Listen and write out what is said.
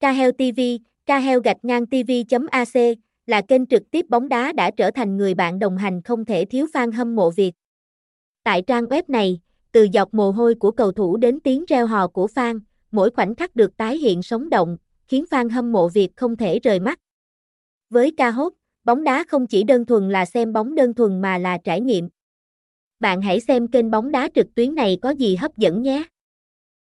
Cahel TV, Cahel gạch ngang TV.ac là kênh trực tiếp bóng đá đã trở thành người bạn đồng hành không thể thiếu fan hâm mộ Việt. Tại trang web này, từ dọc mồ hôi của cầu thủ đến tiếng reo hò của fan, mỗi khoảnh khắc được tái hiện sống động, khiến fan hâm mộ Việt không thể rời mắt. Với ca hốt, bóng đá không chỉ đơn thuần là xem bóng đơn thuần mà là trải nghiệm. Bạn hãy xem kênh bóng đá trực tuyến này có gì hấp dẫn nhé.